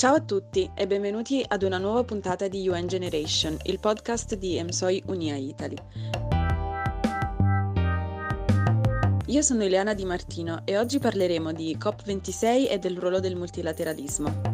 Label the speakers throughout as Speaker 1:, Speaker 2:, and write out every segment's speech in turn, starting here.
Speaker 1: Ciao a tutti e benvenuti ad una nuova puntata di UN Generation, il podcast di EMSOI Unia Italy. Io sono Ileana Di Martino e oggi parleremo di COP26 e del ruolo del multilateralismo.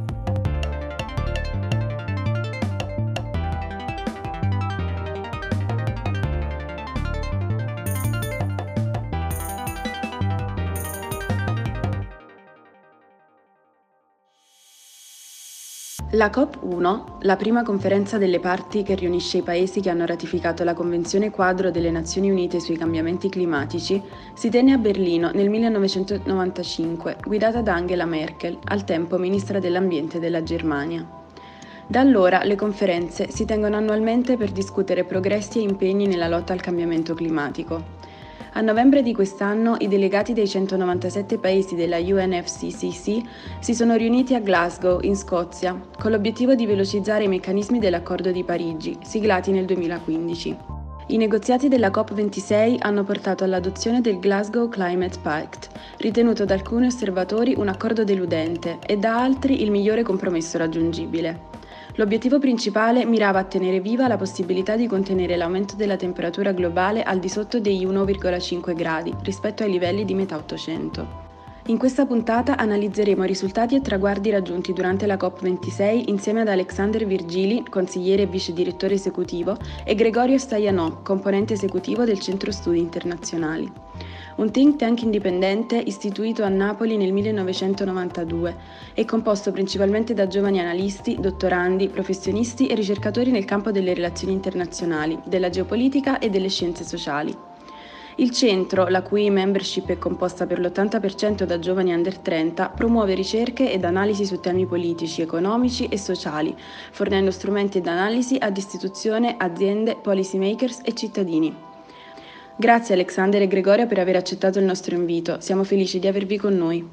Speaker 1: La COP1, la prima conferenza delle parti che riunisce i paesi che hanno ratificato la Convenzione quadro delle Nazioni Unite sui cambiamenti climatici, si tenne a Berlino nel 1995, guidata da Angela Merkel, al tempo ministra dell'Ambiente della Germania. Da allora le conferenze si tengono annualmente per discutere progressi e impegni nella lotta al cambiamento climatico. A novembre di quest'anno i delegati dei 197 paesi della UNFCCC si sono riuniti a Glasgow, in Scozia, con l'obiettivo di velocizzare i meccanismi dell'Accordo di Parigi, siglati nel 2015. I negoziati della COP26 hanno portato all'adozione del Glasgow Climate Pact, ritenuto da alcuni osservatori un accordo deludente e da altri il migliore compromesso raggiungibile. L'obiettivo principale mirava a tenere viva la possibilità di contenere l'aumento della temperatura globale al di sotto dei 1,5 gradi rispetto ai livelli di metà Ottocento. In questa puntata analizzeremo i risultati e traguardi raggiunti durante la COP26 insieme ad Alexander Virgili, consigliere e vice direttore esecutivo, e Gregorio Staianò, componente esecutivo del Centro Studi Internazionali un think tank indipendente istituito a Napoli nel 1992 e composto principalmente da giovani analisti, dottorandi, professionisti e ricercatori nel campo delle relazioni internazionali, della geopolitica e delle scienze sociali. Il centro, la cui membership è composta per l'80% da giovani under 30, promuove ricerche ed analisi su temi politici, economici e sociali, fornendo strumenti ed analisi ad istituzioni, aziende, policy makers e cittadini. Grazie Alexander e Gregorio per aver accettato il nostro invito, siamo felici di avervi con noi.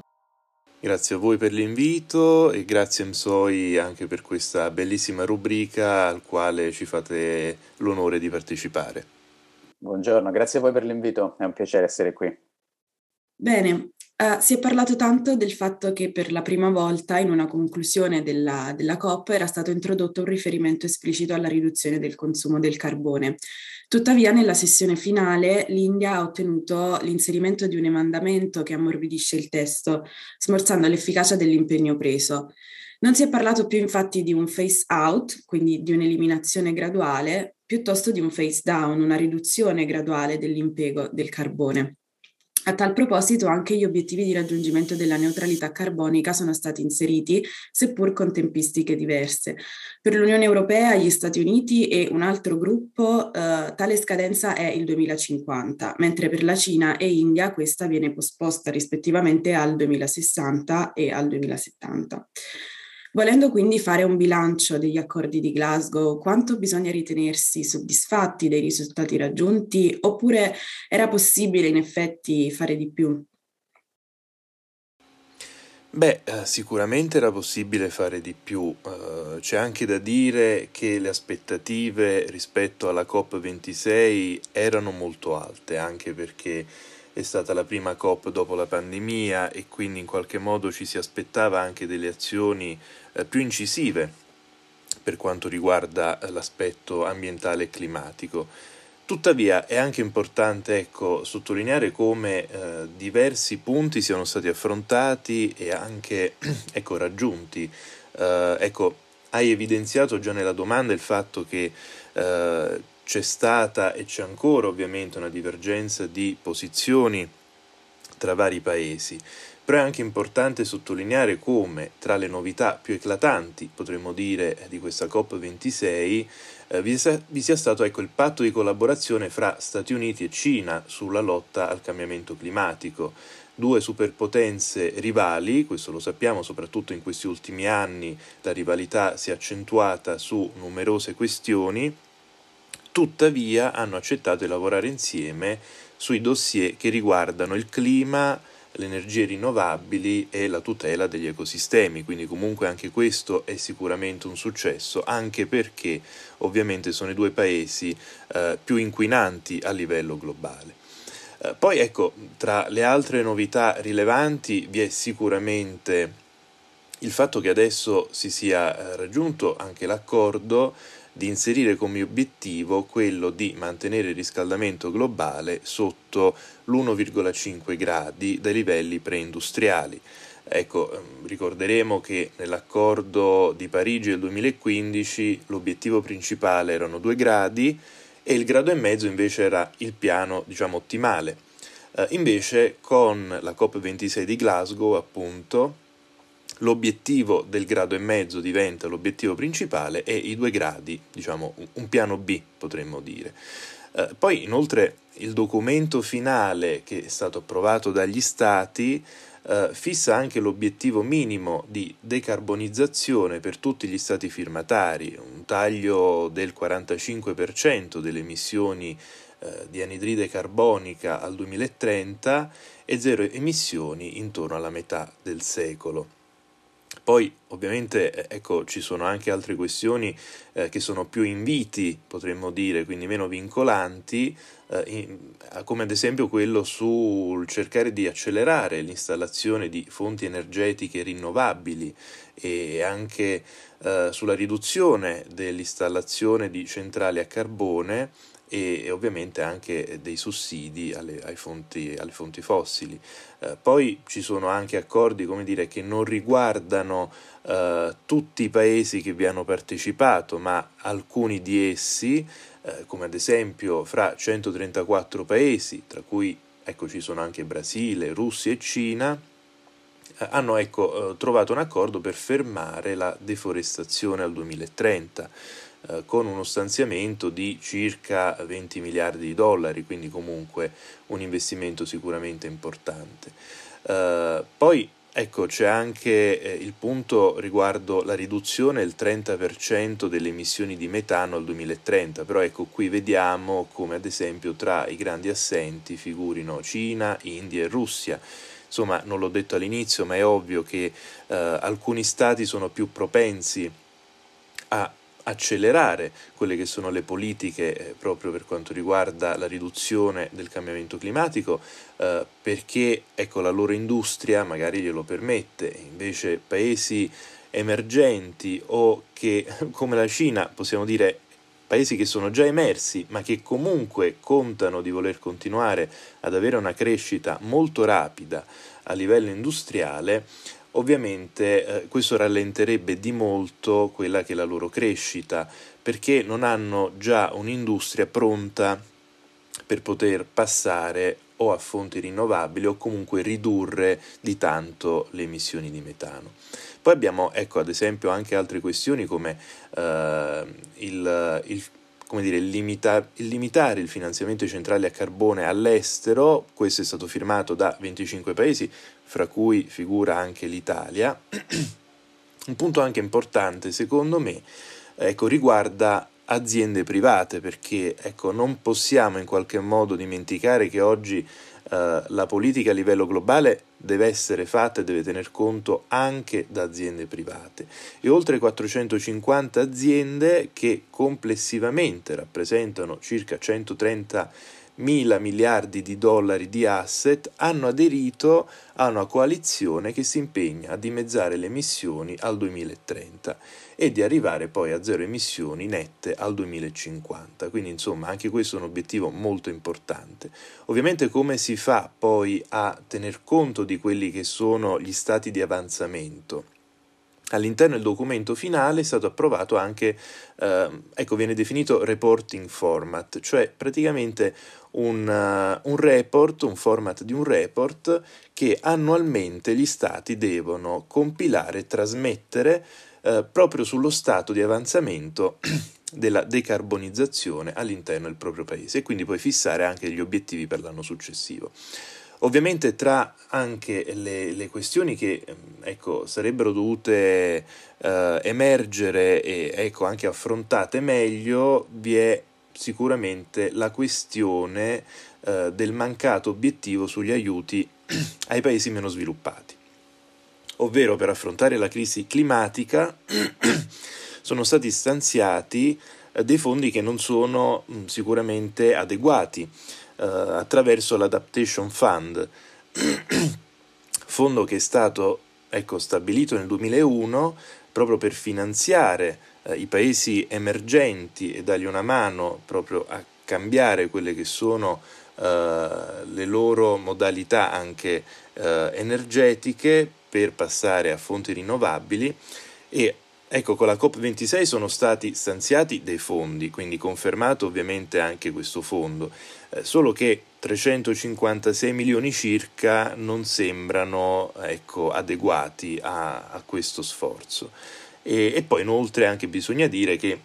Speaker 2: Grazie a voi per l'invito e grazie a MSOI anche per questa bellissima rubrica al quale ci fate l'onore di partecipare.
Speaker 3: Buongiorno, grazie a voi per l'invito, è un piacere essere qui.
Speaker 1: Bene, Uh, si è parlato tanto del fatto che per la prima volta in una conclusione della, della, COP era stato introdotto un riferimento esplicito alla riduzione del consumo del carbone. Tuttavia, nella sessione finale, l'India ha ottenuto l'inserimento di un emendamento che ammorbidisce il testo, smorzando l'efficacia dell'impegno preso. Non si è parlato più infatti di un phase out, quindi di un'eliminazione graduale, piuttosto di un phase down, una riduzione graduale dell'impiego del carbone. A tal proposito anche gli obiettivi di raggiungimento della neutralità carbonica sono stati inseriti, seppur con tempistiche diverse. Per l'Unione Europea, gli Stati Uniti e un altro gruppo eh, tale scadenza è il 2050, mentre per la Cina e India questa viene posposta rispettivamente al 2060 e al 2070. Volendo quindi fare un bilancio degli accordi di Glasgow, quanto bisogna ritenersi soddisfatti dei risultati raggiunti oppure era possibile in effetti fare di più?
Speaker 2: Beh, eh, sicuramente era possibile fare di più. Uh, c'è anche da dire che le aspettative rispetto alla COP26 erano molto alte, anche perché è stata la prima COP dopo la pandemia e quindi in qualche modo ci si aspettava anche delle azioni eh, più incisive per quanto riguarda eh, l'aspetto ambientale e climatico. Tuttavia è anche importante ecco, sottolineare come eh, diversi punti siano stati affrontati e anche ecco, raggiunti. Eh, ecco, hai evidenziato già nella domanda il fatto che eh, c'è stata e c'è ancora ovviamente una divergenza di posizioni tra vari paesi, però è anche importante sottolineare come tra le novità più eclatanti, potremmo dire, di questa COP26 eh, vi, sia, vi, sia, stato ecco, il patto di collaborazione fra Stati Uniti e Cina sulla lotta al cambiamento climatico. Due superpotenze rivali, questo lo sappiamo soprattutto in questi ultimi anni, la rivalità si è accentuata su numerose questioni, tuttavia hanno accettato di lavorare insieme sui dossier che riguardano il clima, le energie rinnovabili e la tutela degli ecosistemi, quindi comunque anche questo è sicuramente un successo, anche perché ovviamente sono i due paesi eh, più inquinanti a livello globale. Eh, poi ecco, tra le altre novità rilevanti vi è sicuramente il fatto che adesso si sia eh, raggiunto anche l'accordo di inserire come obiettivo quello di mantenere il riscaldamento globale sotto l'1,5 gradi dai livelli preindustriali. Ecco, ehm, ricorderemo che nell'accordo di Parigi del 2015 l'obiettivo principale erano 2 gradi e il grado e mezzo invece era il piano, diciamo, ottimale. Eh, invece con la COP26 di Glasgow, appunto, l'obiettivo del grado e mezzo diventa l'obiettivo principale e i due gradi, diciamo un piano B potremmo dire. Eh, poi inoltre il documento finale che è stato approvato dagli stati eh, fissa anche l'obiettivo minimo di decarbonizzazione per tutti gli stati firmatari, un taglio del 45% delle emissioni eh, di anidride carbonica al 2030 e zero emissioni intorno alla metà del secolo. Poi ovviamente eh, ecco, ci sono anche altre questioni eh, che sono più inviti, potremmo dire, quindi meno vincolanti, eh, in, come ad esempio quello sul cercare di accelerare l'installazione di fonti energetiche rinnovabili e anche eh, sulla riduzione dell'installazione di centrali a carbone e, ovviamente anche dei sussidi alle, fonti, alle fonti, fossili. Eh, poi ci sono anche accordi dire, che non riguardano eh, tutti i paesi che vi hanno partecipato, ma alcuni di essi, eh, come ad esempio fra 134 paesi, tra cui ecco, ci sono anche Brasile, Russia e Cina, eh, hanno ecco, eh, trovato un accordo per fermare la deforestazione al 2030. Eh, con uno stanziamento di circa 20 miliardi di dollari, quindi comunque un investimento sicuramente importante. Uh, poi ecco c'è anche eh, il punto riguardo la riduzione del 30% delle emissioni di metano al 2030, però ecco qui vediamo come ad esempio tra i grandi assenti figurino Cina, India e Russia. Insomma, non l'ho detto all'inizio, ma è ovvio che eh, alcuni stati sono più propensi a accelerare quelle che sono le politiche eh, proprio per quanto riguarda la riduzione del cambiamento climatico eh, perché ecco, la loro industria magari glielo permette, invece paesi emergenti o che come la Cina possiamo dire paesi che sono già emersi ma che comunque contano di voler continuare ad avere una crescita molto rapida a livello industriale Ovviamente eh, questo rallenterebbe di molto quella che è la loro crescita, perché non hanno già un'industria pronta per poter passare o a fonti rinnovabili o comunque ridurre di tanto le emissioni di metano. Poi abbiamo, ecco, ad esempio, anche altre questioni come eh, il, il come dire, limita- limitare il finanziamento ai centrali a carbone all'estero, questo è stato firmato da 25 paesi, fra cui figura anche l'Italia. Un punto anche importante, secondo me, ecco, riguarda aziende private, perché ecco, non possiamo in qualche modo dimenticare che oggi eh, la politica a livello globale deve essere fatta e deve tener conto anche da aziende private e oltre 450 aziende che complessivamente rappresentano circa 130 mila miliardi di dollari di asset hanno aderito a una coalizione che si impegna a dimezzare le emissioni al 2030 e di arrivare poi a zero emissioni nette al 2050. Quindi insomma anche questo è un obiettivo molto importante. Ovviamente come si fa poi a tener conto di quelli che sono gli stati di avanzamento? All'interno del documento finale è stato approvato anche, eh, ecco, viene definito reporting format, cioè praticamente un, uh, un, report, un format di un report che annualmente gli stati devono compilare e trasmettere eh, proprio sullo stato di avanzamento della decarbonizzazione all'interno del proprio paese e quindi poi fissare anche gli obiettivi per l'anno successivo. Ovviamente tra anche le, le questioni che ehm, ecco, sarebbero dovute eh, emergere e ecco, anche affrontate meglio vi è sicuramente la questione eh, del mancato obiettivo sugli aiuti ai paesi meno sviluppati. Ovvero per affrontare la crisi climatica sono stati stanziati eh, dei fondi che non sono sicuramente adeguati eh, attraverso l'Adaptation Fund, fondo che è stato ecco, stabilito nel 2001 proprio per finanziare eh, i paesi emergenti e dargli una mano proprio a cambiare quelle che sono eh, le loro modalità anche eh, energetiche per passare a fonti rinnovabili e Ecco, con la COP26 sono stati stanziati dei fondi, quindi confermato ovviamente anche questo fondo, eh, solo che 356 milioni circa non sembrano ecco, adeguati a, a, questo sforzo. E, e poi inoltre anche bisogna dire che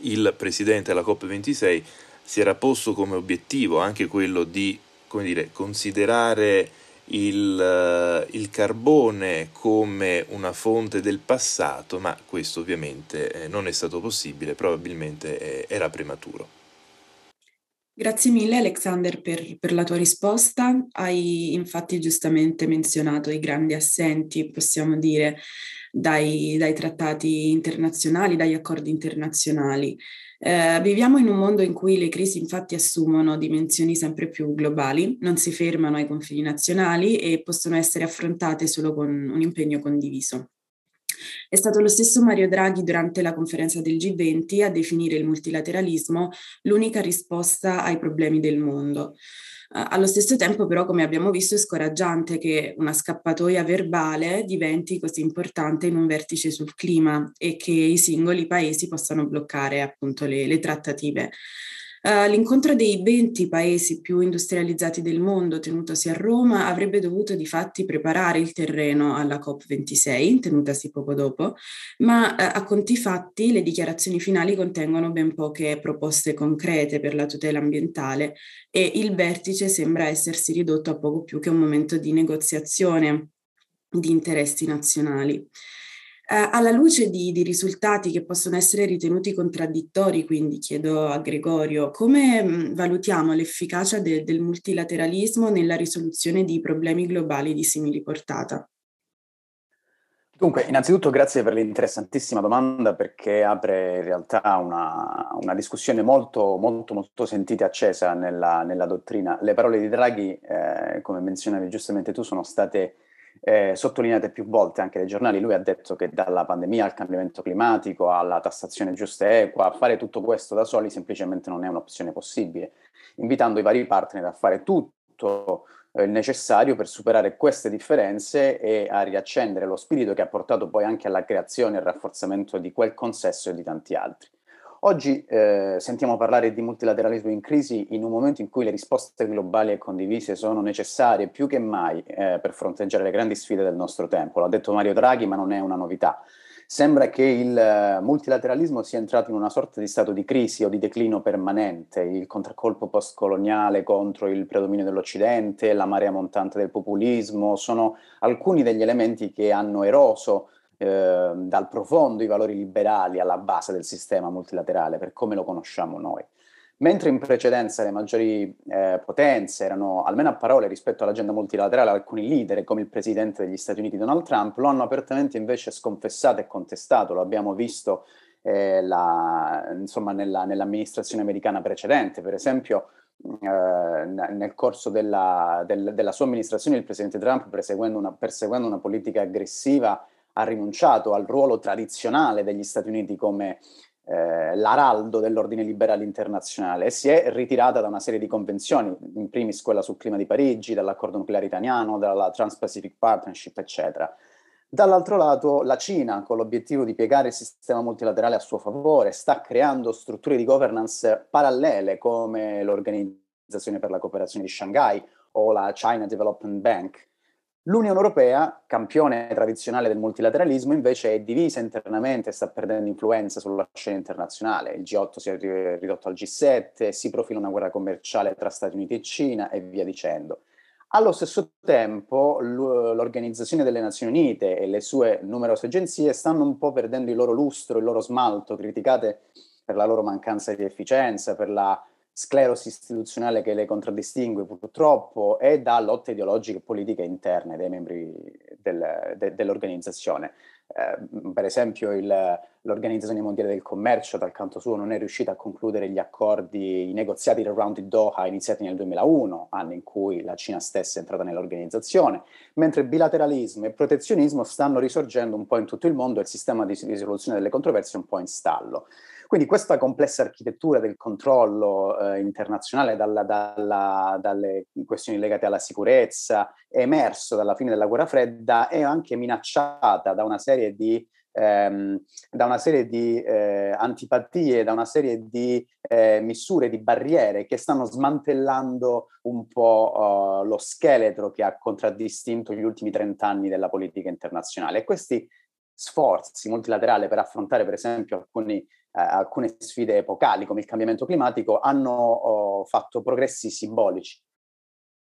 Speaker 2: il presidente della COP26 si era posto come obiettivo anche quello di dire, considerare il, eh, il, carbone come una fonte del passato, ma questo ovviamente eh, non è stato possibile, probabilmente eh, era prematuro.
Speaker 1: Grazie mille Alexander per, per, la tua risposta. Hai infatti giustamente menzionato i grandi assenti, possiamo dire, dai, dai trattati internazionali, dagli accordi internazionali. Eh, viviamo in un mondo in cui le crisi infatti assumono dimensioni sempre più globali, non si fermano ai confini nazionali e possono essere affrontate solo con un impegno condiviso. È stato lo stesso Mario Draghi durante la conferenza del G20 a definire il multilateralismo l'unica risposta ai problemi del mondo. Allo stesso tempo, però, come abbiamo visto, è scoraggiante che una scappatoia verbale diventi così importante in un vertice sul clima e che i singoli paesi possano bloccare appunto le, le trattative. Uh, l'incontro dei 20 paesi più industrializzati del mondo tenutosi a Roma avrebbe dovuto di fatti preparare il terreno alla COP26, tenutasi poco dopo, ma uh, a conti fatti le dichiarazioni finali contengono ben poche proposte concrete per la tutela ambientale e il vertice sembra essersi ridotto a poco più che un momento di negoziazione di interessi nazionali. Eh, alla luce di, di, risultati che possono essere ritenuti contraddittori, quindi chiedo a Gregorio, come mh, valutiamo l'efficacia de, del multilateralismo nella risoluzione di problemi globali di simili portata?
Speaker 3: Dunque, innanzitutto grazie per l'interessantissima domanda perché apre in realtà una, una discussione molto, molto, molto sentita e accesa nella, nella, dottrina. Le parole di Draghi, eh, come menzionavi giustamente tu, sono state eh, sottolineate più volte anche dai giornali, lui ha detto che dalla pandemia al cambiamento climatico alla tassazione giusta e equa, fare tutto questo da soli semplicemente non è un'opzione possibile, invitando i vari partner a fare tutto eh, il necessario per superare queste differenze e a riaccendere lo spirito che ha portato poi anche alla creazione e al rafforzamento di quel consesso e di tanti altri. Oggi eh, sentiamo parlare di multilateralismo in crisi in un momento in cui le risposte globali e condivise sono necessarie più che mai eh, per fronteggiare le grandi sfide del nostro tempo. L'ha detto Mario Draghi, ma non è una novità. Sembra che il uh, multilateralismo sia entrato in una sorta di stato di crisi o di declino permanente, il contraccolpo postcoloniale contro il predominio dell'Occidente, la marea montante del populismo, sono alcuni degli elementi che hanno eroso eh, dal profondo i valori liberali alla base del sistema multilaterale, per come lo conosciamo noi. Mentre in precedenza le maggiori eh, potenze erano, almeno a parole rispetto all'agenda multilaterale, alcuni leader, come il presidente degli Stati Uniti Donald Trump, lo hanno apertamente invece sconfessato e contestato. Lo abbiamo visto eh, la, insomma, nella, nell'amministrazione americana precedente. Per esempio, eh, nel corso della, del, della, sua amministrazione, il presidente Trump, perseguendo una, perseguendo una politica aggressiva, ha rinunciato al ruolo tradizionale degli Stati Uniti come eh, l'araldo dell'ordine liberale internazionale e si è ritirata da una serie di convenzioni, in primis quella sul clima di Parigi, dall'accordo nucleare italiano, dalla Trans-Pacific Partnership, eccetera. Dall'altro lato, la Cina, con l'obiettivo di piegare il sistema multilaterale a suo favore, sta creando strutture di governance parallele come l'Organizzazione per la cooperazione di Shanghai o la China Development Bank, L'Unione Europea, campione tradizionale del multilateralismo, invece è divisa internamente e sta perdendo influenza sulla scena internazionale. Il G8 si è ridotto al G7, si profila una guerra commerciale tra Stati Uniti e Cina e via dicendo. Allo stesso tempo l'Organizzazione delle Nazioni Unite e le sue numerose agenzie stanno un po' perdendo il loro lustro, il loro smalto, criticate per la loro mancanza di efficienza, per la sclerosi istituzionale che le contraddistingue purtroppo e da lotte ideologiche e politiche interne dei membri del, de, dell'organizzazione. Eh, per esempio il, l'Organizzazione Mondiale del Commercio dal canto suo non è riuscita a concludere gli accordi, i negoziati del round di Doha iniziati nel 2001, anno in cui la Cina stessa è entrata nell'organizzazione, mentre bilateralismo e protezionismo stanno risorgendo un po' in tutto il mondo e il sistema di risoluzione delle controversie è un po' in stallo. Quindi questa complessa architettura del controllo eh, internazionale dalla, dalla, dalle questioni legate alla sicurezza è emerso dalla fine della guerra fredda e anche minacciata da una serie di ehm, da una serie di eh, antipatie, da una serie di eh, misure, di barriere che stanno smantellando un po' uh, lo scheletro che ha contraddistinto gli ultimi trent'anni della politica internazionale. E questi sforzi multilaterali per affrontare, per esempio, alcuni eh, alcune sfide epocali come il cambiamento climatico hanno oh, fatto progressi simbolici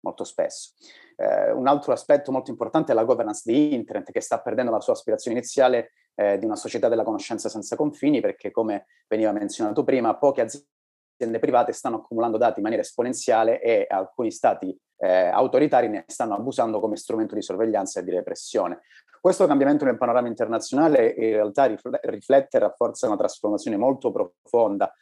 Speaker 3: molto spesso. Eh, un altro aspetto molto importante è la governance di Internet che sta perdendo la sua aspirazione iniziale eh, di una società della conoscenza senza confini perché come veniva menzionato prima poche aziende private stanno accumulando dati in maniera esponenziale e alcuni stati eh, autoritari ne stanno abusando come strumento di sorveglianza e di repressione. Questo cambiamento nel panorama internazionale in realtà riflette e rafforza una trasformazione molto profonda.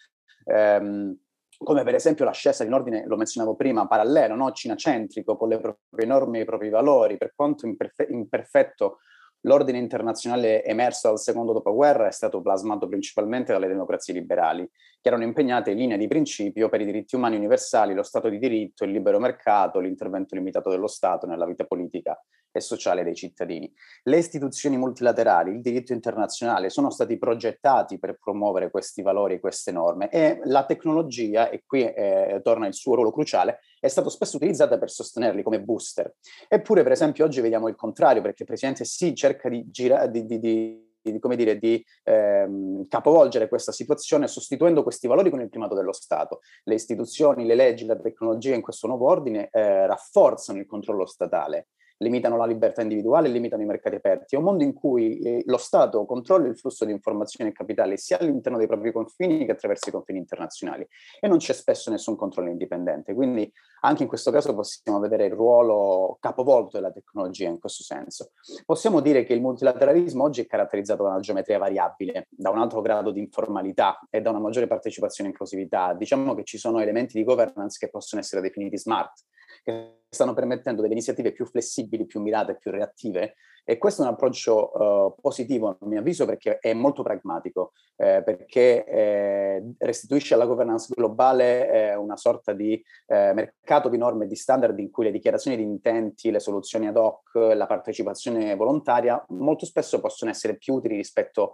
Speaker 3: Ehm, come per esempio l'ascesa in ordine, lo menzionavo prima, parallelo, no? cina-centrico, con le proprie norme e i propri valori, per quanto imperfe- imperfetto l'ordine internazionale emerso dal secondo dopoguerra è stato plasmato principalmente dalle democrazie liberali, che erano impegnate in linea di principio per i diritti umani universali, lo Stato di diritto, il libero mercato, l'intervento limitato dello Stato nella vita politica e sociale dei cittadini. Le istituzioni multilaterali, il diritto internazionale sono stati progettati per promuovere questi valori queste norme e la tecnologia, e qui eh, torna il suo ruolo cruciale, è stata spesso utilizzata per sostenerli come booster. Eppure, per esempio, oggi vediamo il contrario, perché il Presidente sì cerca di, gira- di, di, di di, come dire, di ehm, capovolgere questa situazione sostituendo questi valori con il primato dello Stato. Le istituzioni, le leggi, la tecnologia in questo nuovo ordine eh, rafforzano il controllo statale limitano la libertà individuale, limitano i mercati aperti. È un mondo in cui eh, lo Stato controlla il flusso di informazioni e capitali sia all'interno dei propri confini che attraverso i confini internazionali e non c'è spesso nessun controllo indipendente. Quindi anche in questo caso possiamo vedere il ruolo capovolto della tecnologia in questo senso. Possiamo dire che il multilateralismo oggi è caratterizzato da una geometria variabile, da un alto grado di informalità e da una maggiore partecipazione e inclusività. Diciamo che ci sono elementi di governance che possono essere definiti smart, che stanno permettendo delle iniziative più flessibili, più mirate, più reattive e questo è un approccio uh, positivo a mio avviso perché è molto pragmatico, eh, perché eh, restituisce alla governance globale eh, una sorta di eh, mercato di norme e di standard in cui le dichiarazioni di intenti, le soluzioni ad hoc, la partecipazione volontaria molto spesso possono essere più utili rispetto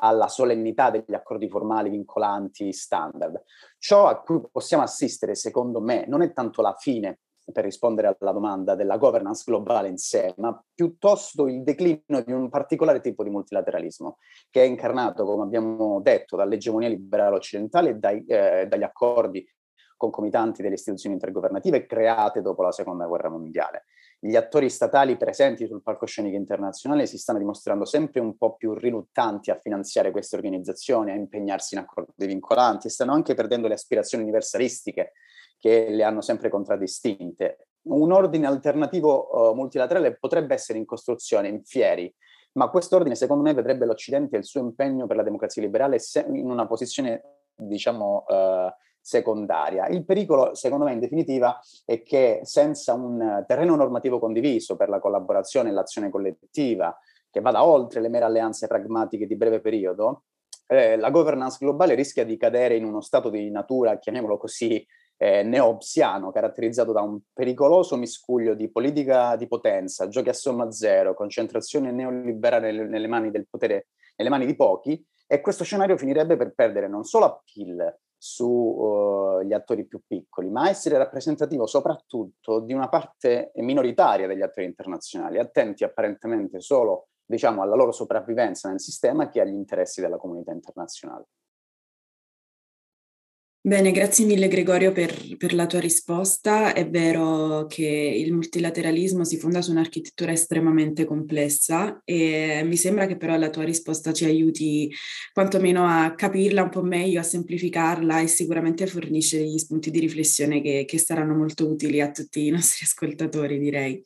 Speaker 3: alla solennità degli accordi formali vincolanti standard. Ciò a cui possiamo assistere, secondo me, non è tanto la fine per rispondere alla domanda della governance globale in sé, ma piuttosto il declino di un particolare tipo di multilateralismo, che è incarnato, come abbiamo detto, dall'egemonia liberale occidentale e dai, eh, dagli accordi concomitanti delle istituzioni intergovernative create dopo la seconda guerra mondiale. Gli attori statali presenti sul palcoscenico internazionale si stanno dimostrando sempre un po' più riluttanti a finanziare queste organizzazioni, a impegnarsi in accordi vincolanti e stanno anche perdendo le aspirazioni universalistiche che le hanno sempre contraddistinte. Un ordine alternativo uh, multilaterale potrebbe essere in costruzione, in fieri, ma quest'ordine secondo me vedrebbe l'Occidente e il suo impegno per la democrazia liberale in una posizione, diciamo, uh, secondaria. Il pericolo, secondo me, in definitiva, è che senza un terreno normativo condiviso per la collaborazione e l'azione collettiva, che vada oltre le mere alleanze pragmatiche di breve periodo, eh, la governance globale rischia di cadere in uno stato di natura, chiamiamolo così, eh, neopsiano, caratterizzato da un pericoloso miscuglio di politica di potenza, giochi a somma zero, concentrazione neoliberale nelle, mani del potere, nelle mani di pochi, e questo scenario finirebbe per perdere non solo appeal sugli uh, attori più piccoli, ma essere rappresentativo soprattutto di una parte minoritaria degli attori internazionali, attenti apparentemente solo diciamo, alla loro sopravvivenza nel sistema che agli interessi della comunità internazionale.
Speaker 1: Bene, grazie mille Gregorio per, per, la tua risposta. È vero che il multilateralismo si fonda su un'architettura estremamente complessa e mi sembra che però la tua risposta ci aiuti quantomeno a capirla un po' meglio, a semplificarla e sicuramente fornisce degli spunti di riflessione che, che saranno molto utili a tutti i nostri ascoltatori, direi.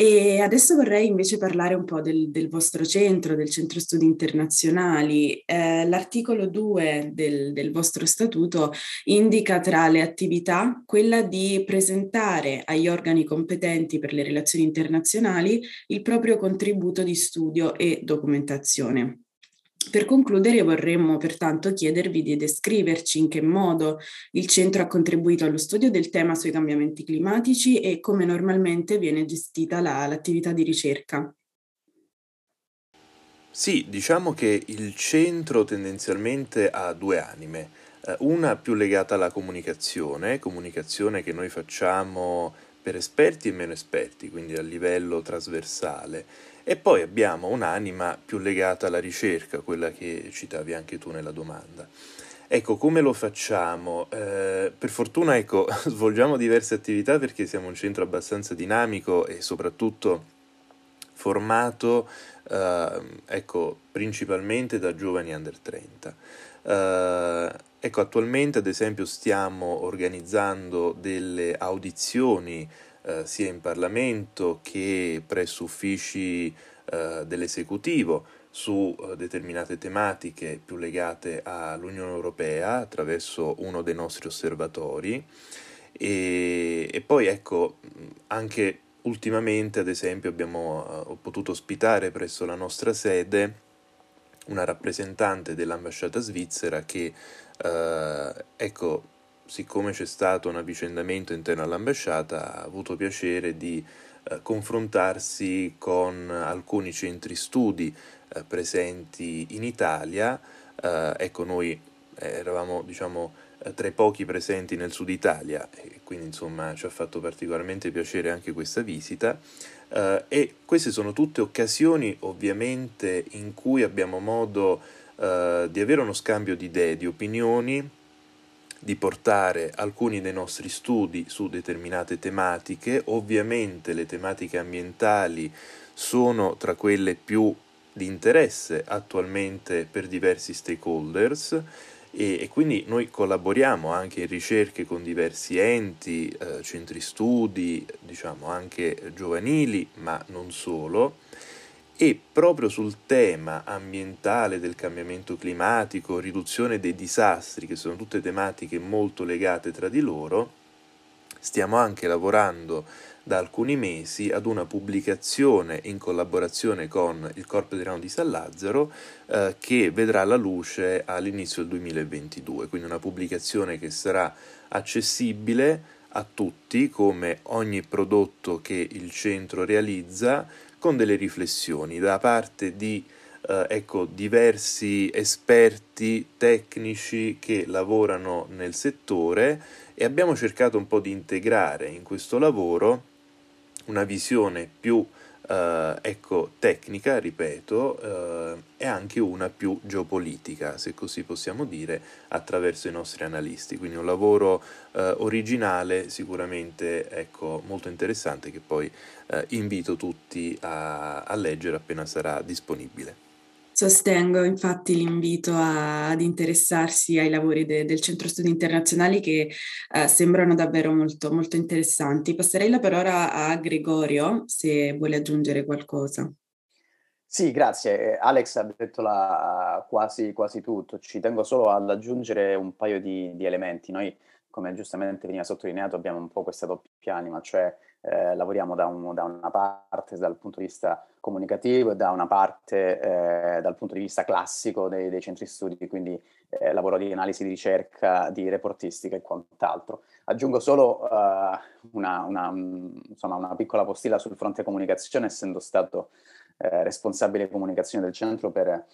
Speaker 1: E adesso vorrei invece parlare un po' del, del vostro centro, del Centro Studi Internazionali. Eh, l'articolo 2 del, del vostro statuto indica tra le attività quella di presentare agli organi competenti per le relazioni internazionali il proprio contributo di studio e documentazione. Per concludere vorremmo pertanto chiedervi di descriverci in che modo il centro ha contribuito allo studio del tema sui cambiamenti climatici e come normalmente viene gestita la, l'attività di ricerca.
Speaker 2: Sì, diciamo che il centro tendenzialmente ha due anime, eh, una più legata alla comunicazione, comunicazione che noi facciamo per esperti e meno esperti, quindi a livello trasversale, e poi abbiamo un'anima più legata alla ricerca, quella che citavi anche tu nella domanda. Ecco, come lo facciamo? Eh, per fortuna, ecco, svolgiamo diverse attività perché siamo un centro abbastanza dinamico e soprattutto formato, eh, ecco, principalmente da giovani under 30. Eh, ecco, attualmente, ad esempio, stiamo organizzando delle audizioni eh, sia in Parlamento che presso uffici eh, dell'esecutivo su eh, determinate tematiche più legate all'Unione Europea attraverso uno dei nostri osservatori. E, e poi ecco anche ultimamente ad esempio abbiamo ho potuto ospitare presso la nostra sede una rappresentante dell'ambasciata svizzera che eh, ecco siccome c'è stato un avvicendamento interno all'ambasciata, ha avuto piacere di eh, confrontarsi con alcuni centri studi eh, presenti in Italia. Eh, ecco, noi eravamo, diciamo, eh, tra i pochi presenti nel sud Italia e quindi insomma ci ha fatto particolarmente piacere anche questa visita. Uh, e queste sono tutte occasioni ovviamente in cui abbiamo modo uh, di avere uno scambio di idee, di opinioni di portare alcuni dei nostri studi su determinate tematiche, ovviamente le tematiche ambientali sono tra quelle più di interesse attualmente per diversi stakeholders e, e quindi noi collaboriamo anche in ricerche con diversi enti, eh, centri studi, diciamo anche giovanili, ma non solo e proprio sul tema ambientale del cambiamento climatico, riduzione dei disastri, che sono tutte tematiche molto legate tra di loro, stiamo anche lavorando da alcuni mesi ad una pubblicazione in collaborazione con il Corpo Adriano di San Lazzaro eh, che vedrà la luce all'inizio del 2022, quindi una pubblicazione che sarà accessibile a tutti come ogni prodotto che il centro realizza con delle riflessioni da parte di eh, ecco, diversi esperti tecnici che lavorano nel settore e abbiamo cercato un po' di integrare in questo lavoro una visione più eh, ecco, tecnica, ripeto, eh, e anche una più geopolitica, se così possiamo dire, attraverso i nostri analisti. Quindi un lavoro eh, originale, sicuramente ecco, molto interessante, che poi invito tutti a, a leggere appena sarà disponibile.
Speaker 1: Sostengo infatti l'invito a, ad interessarsi ai lavori de, del Centro Studi Internazionali che eh, sembrano davvero molto, molto interessanti. Passerei la parola a Gregorio se vuole aggiungere qualcosa.
Speaker 3: Sì, grazie. Eh, Alex ha detto la, quasi, quasi, tutto. Ci tengo solo ad aggiungere un paio di, di elementi. Noi, come giustamente veniva sottolineato, abbiamo un po' questa doppia anima, cioè eh, lavoriamo da, un, da, una parte dal punto di vista comunicativo e da una parte eh, dal punto di vista classico dei, dei centri studi, quindi eh, lavoro di analisi di ricerca, di reportistica e quant'altro. Aggiungo solo uh, una, una, insomma, una, piccola postilla sul fronte comunicazione, essendo stato eh, responsabile comunicazione del centro per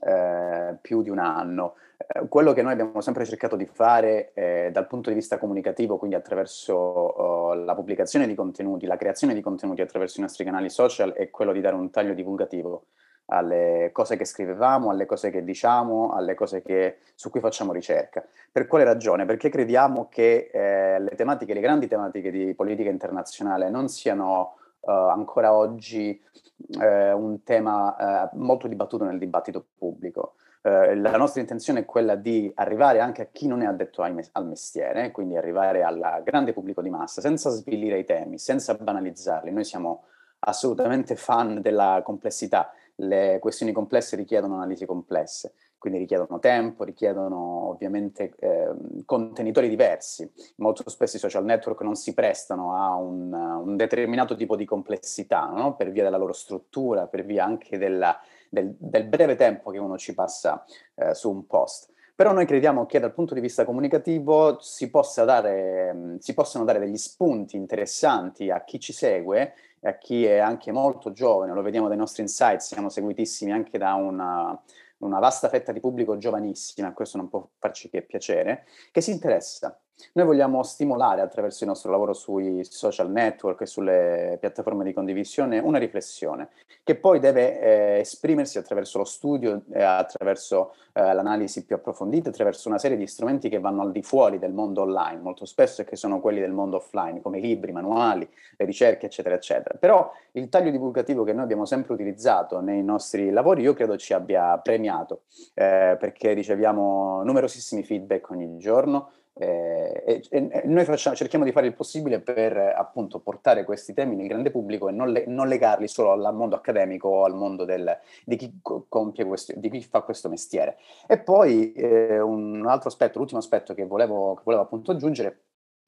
Speaker 3: eh, più di un anno. Eh, quello che noi abbiamo sempre cercato di fare eh, dal punto di vista comunicativo, quindi attraverso oh, la pubblicazione di contenuti, la creazione di contenuti attraverso i nostri canali social, è quello di dare un taglio divulgativo alle cose che scrivevamo, alle cose che diciamo, alle cose che, su cui facciamo ricerca. Per quale ragione? Perché crediamo che eh, le tematiche, le grandi tematiche di politica internazionale non siano ancora oggi uh, un tema uh, molto dibattuto nel dibattito pubblico. la nostra intenzione è quella di arrivare anche a chi non è addetto mes- al mestiere, quindi arrivare al grande pubblico di massa, senza svilire i temi, senza banalizzarli. Noi siamo assolutamente fan della complessità. Le questioni complesse richiedono analisi complesse quindi richiedono tempo, richiedono ovviamente eh, contenitori diversi. Molto spesso i social network non si prestano a un, un determinato tipo di complessità, no? per via della loro struttura, per via anche della, del, del, breve tempo che uno ci passa eh, su un post. Però noi crediamo che dal punto di vista comunicativo si, dare, si possano dare degli spunti interessanti a chi ci segue e a chi è anche molto giovane, lo vediamo dai nostri insights, siamo seguitissimi anche da una, una vasta fetta di pubblico giovanissima, questo non può farci che piacere, che si interessa noi vogliamo stimolare attraverso il nostro lavoro sui social network e sulle piattaforme di condivisione una riflessione che poi deve eh, esprimersi attraverso lo studio, eh, attraverso eh, l'analisi più approfondita, attraverso una serie di strumenti che vanno al di fuori del mondo online, molto spesso e che sono quelli del mondo offline, come libri, manuali, le ricerche, eccetera, eccetera. Però il taglio divulgativo che noi abbiamo sempre utilizzato nei nostri lavori, io credo ci abbia premiato, eh, perché riceviamo numerosissimi feedback ogni giorno, eh, e, e, noi facciamo, cerchiamo di fare il possibile per appunto portare questi temi nel grande pubblico e non, le, non legarli solo al mondo accademico o al mondo del, di, chi compie questo, di chi fa questo mestiere. E poi eh, un altro aspetto, l'ultimo aspetto che volevo, che volevo appunto aggiungere,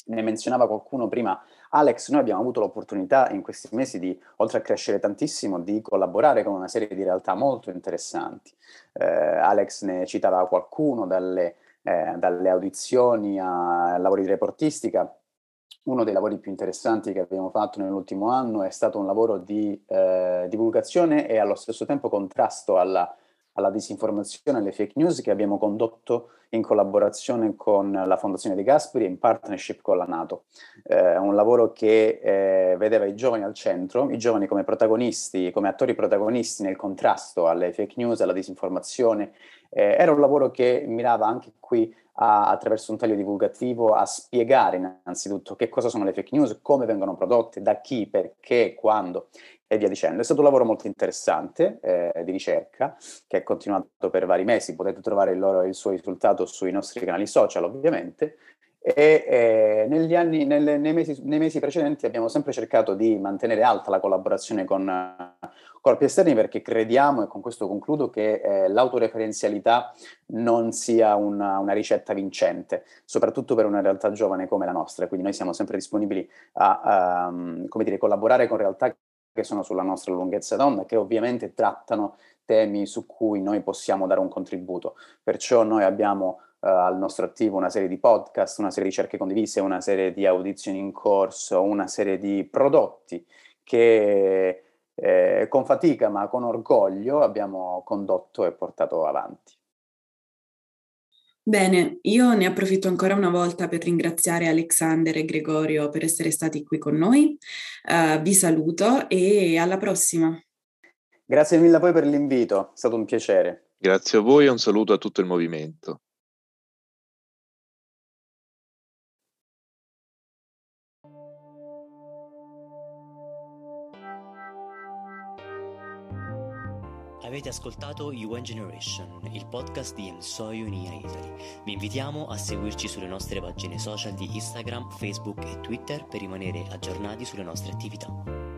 Speaker 3: ne menzionava qualcuno prima, Alex, noi abbiamo avuto l'opportunità in questi mesi di, oltre a crescere tantissimo, di collaborare con una serie di realtà molto interessanti. Eh, Alex ne citava qualcuno dalle eh, dalle audizioni a lavori di reportistica. Uno dei lavori più interessanti che abbiamo fatto nell'ultimo anno è stato un lavoro di eh, divulgazione e allo stesso tempo contrasto alla, alla disinformazione alle fake news che abbiamo condotto in collaborazione con la Fondazione De Gasperi e in partnership con la Nato. Eh, un lavoro che eh, vedeva i giovani al centro, i giovani come protagonisti, come attori protagonisti nel contrasto alle fake news, alla disinformazione eh, era un lavoro che mirava anche qui a, attraverso un taglio divulgativo a spiegare innanzitutto che cosa sono le fake news, come vengono prodotte, da chi, perché, quando e via dicendo. È stato un lavoro molto interessante eh, di ricerca che è continuato per vari mesi, potete trovare il, loro, il suo risultato sui nostri canali social ovviamente. E eh, negli anni, nelle, nei, mesi, nei, mesi, precedenti abbiamo sempre cercato di mantenere alta la collaborazione con, corpi esterni perché crediamo, e con questo concludo, che eh, l'autoreferenzialità non sia una, una, ricetta vincente, soprattutto per una realtà giovane come la nostra. Quindi noi siamo sempre disponibili a, um, dire, collaborare con realtà che sono sulla nostra lunghezza d'onda, che ovviamente trattano temi su cui noi possiamo dare un contributo. Perciò noi abbiamo al nostro attivo una serie di podcast, una serie di ricerche condivise, una serie di audizioni in corso, una serie di prodotti che eh, con fatica ma con orgoglio abbiamo condotto e portato avanti.
Speaker 1: Bene, io ne approfitto ancora una volta per ringraziare Alexander e Gregorio per essere stati qui con noi. Uh, vi saluto e alla prossima.
Speaker 3: Grazie mille a voi per l'invito, è stato un piacere.
Speaker 2: Grazie a voi e un saluto a tutto il movimento.
Speaker 4: Avete ascoltato UN Generation, il podcast di Ensoyu Nia Italy. Vi invitiamo a seguirci sulle nostre pagine social di Instagram, Facebook e Twitter per rimanere aggiornati sulle nostre attività.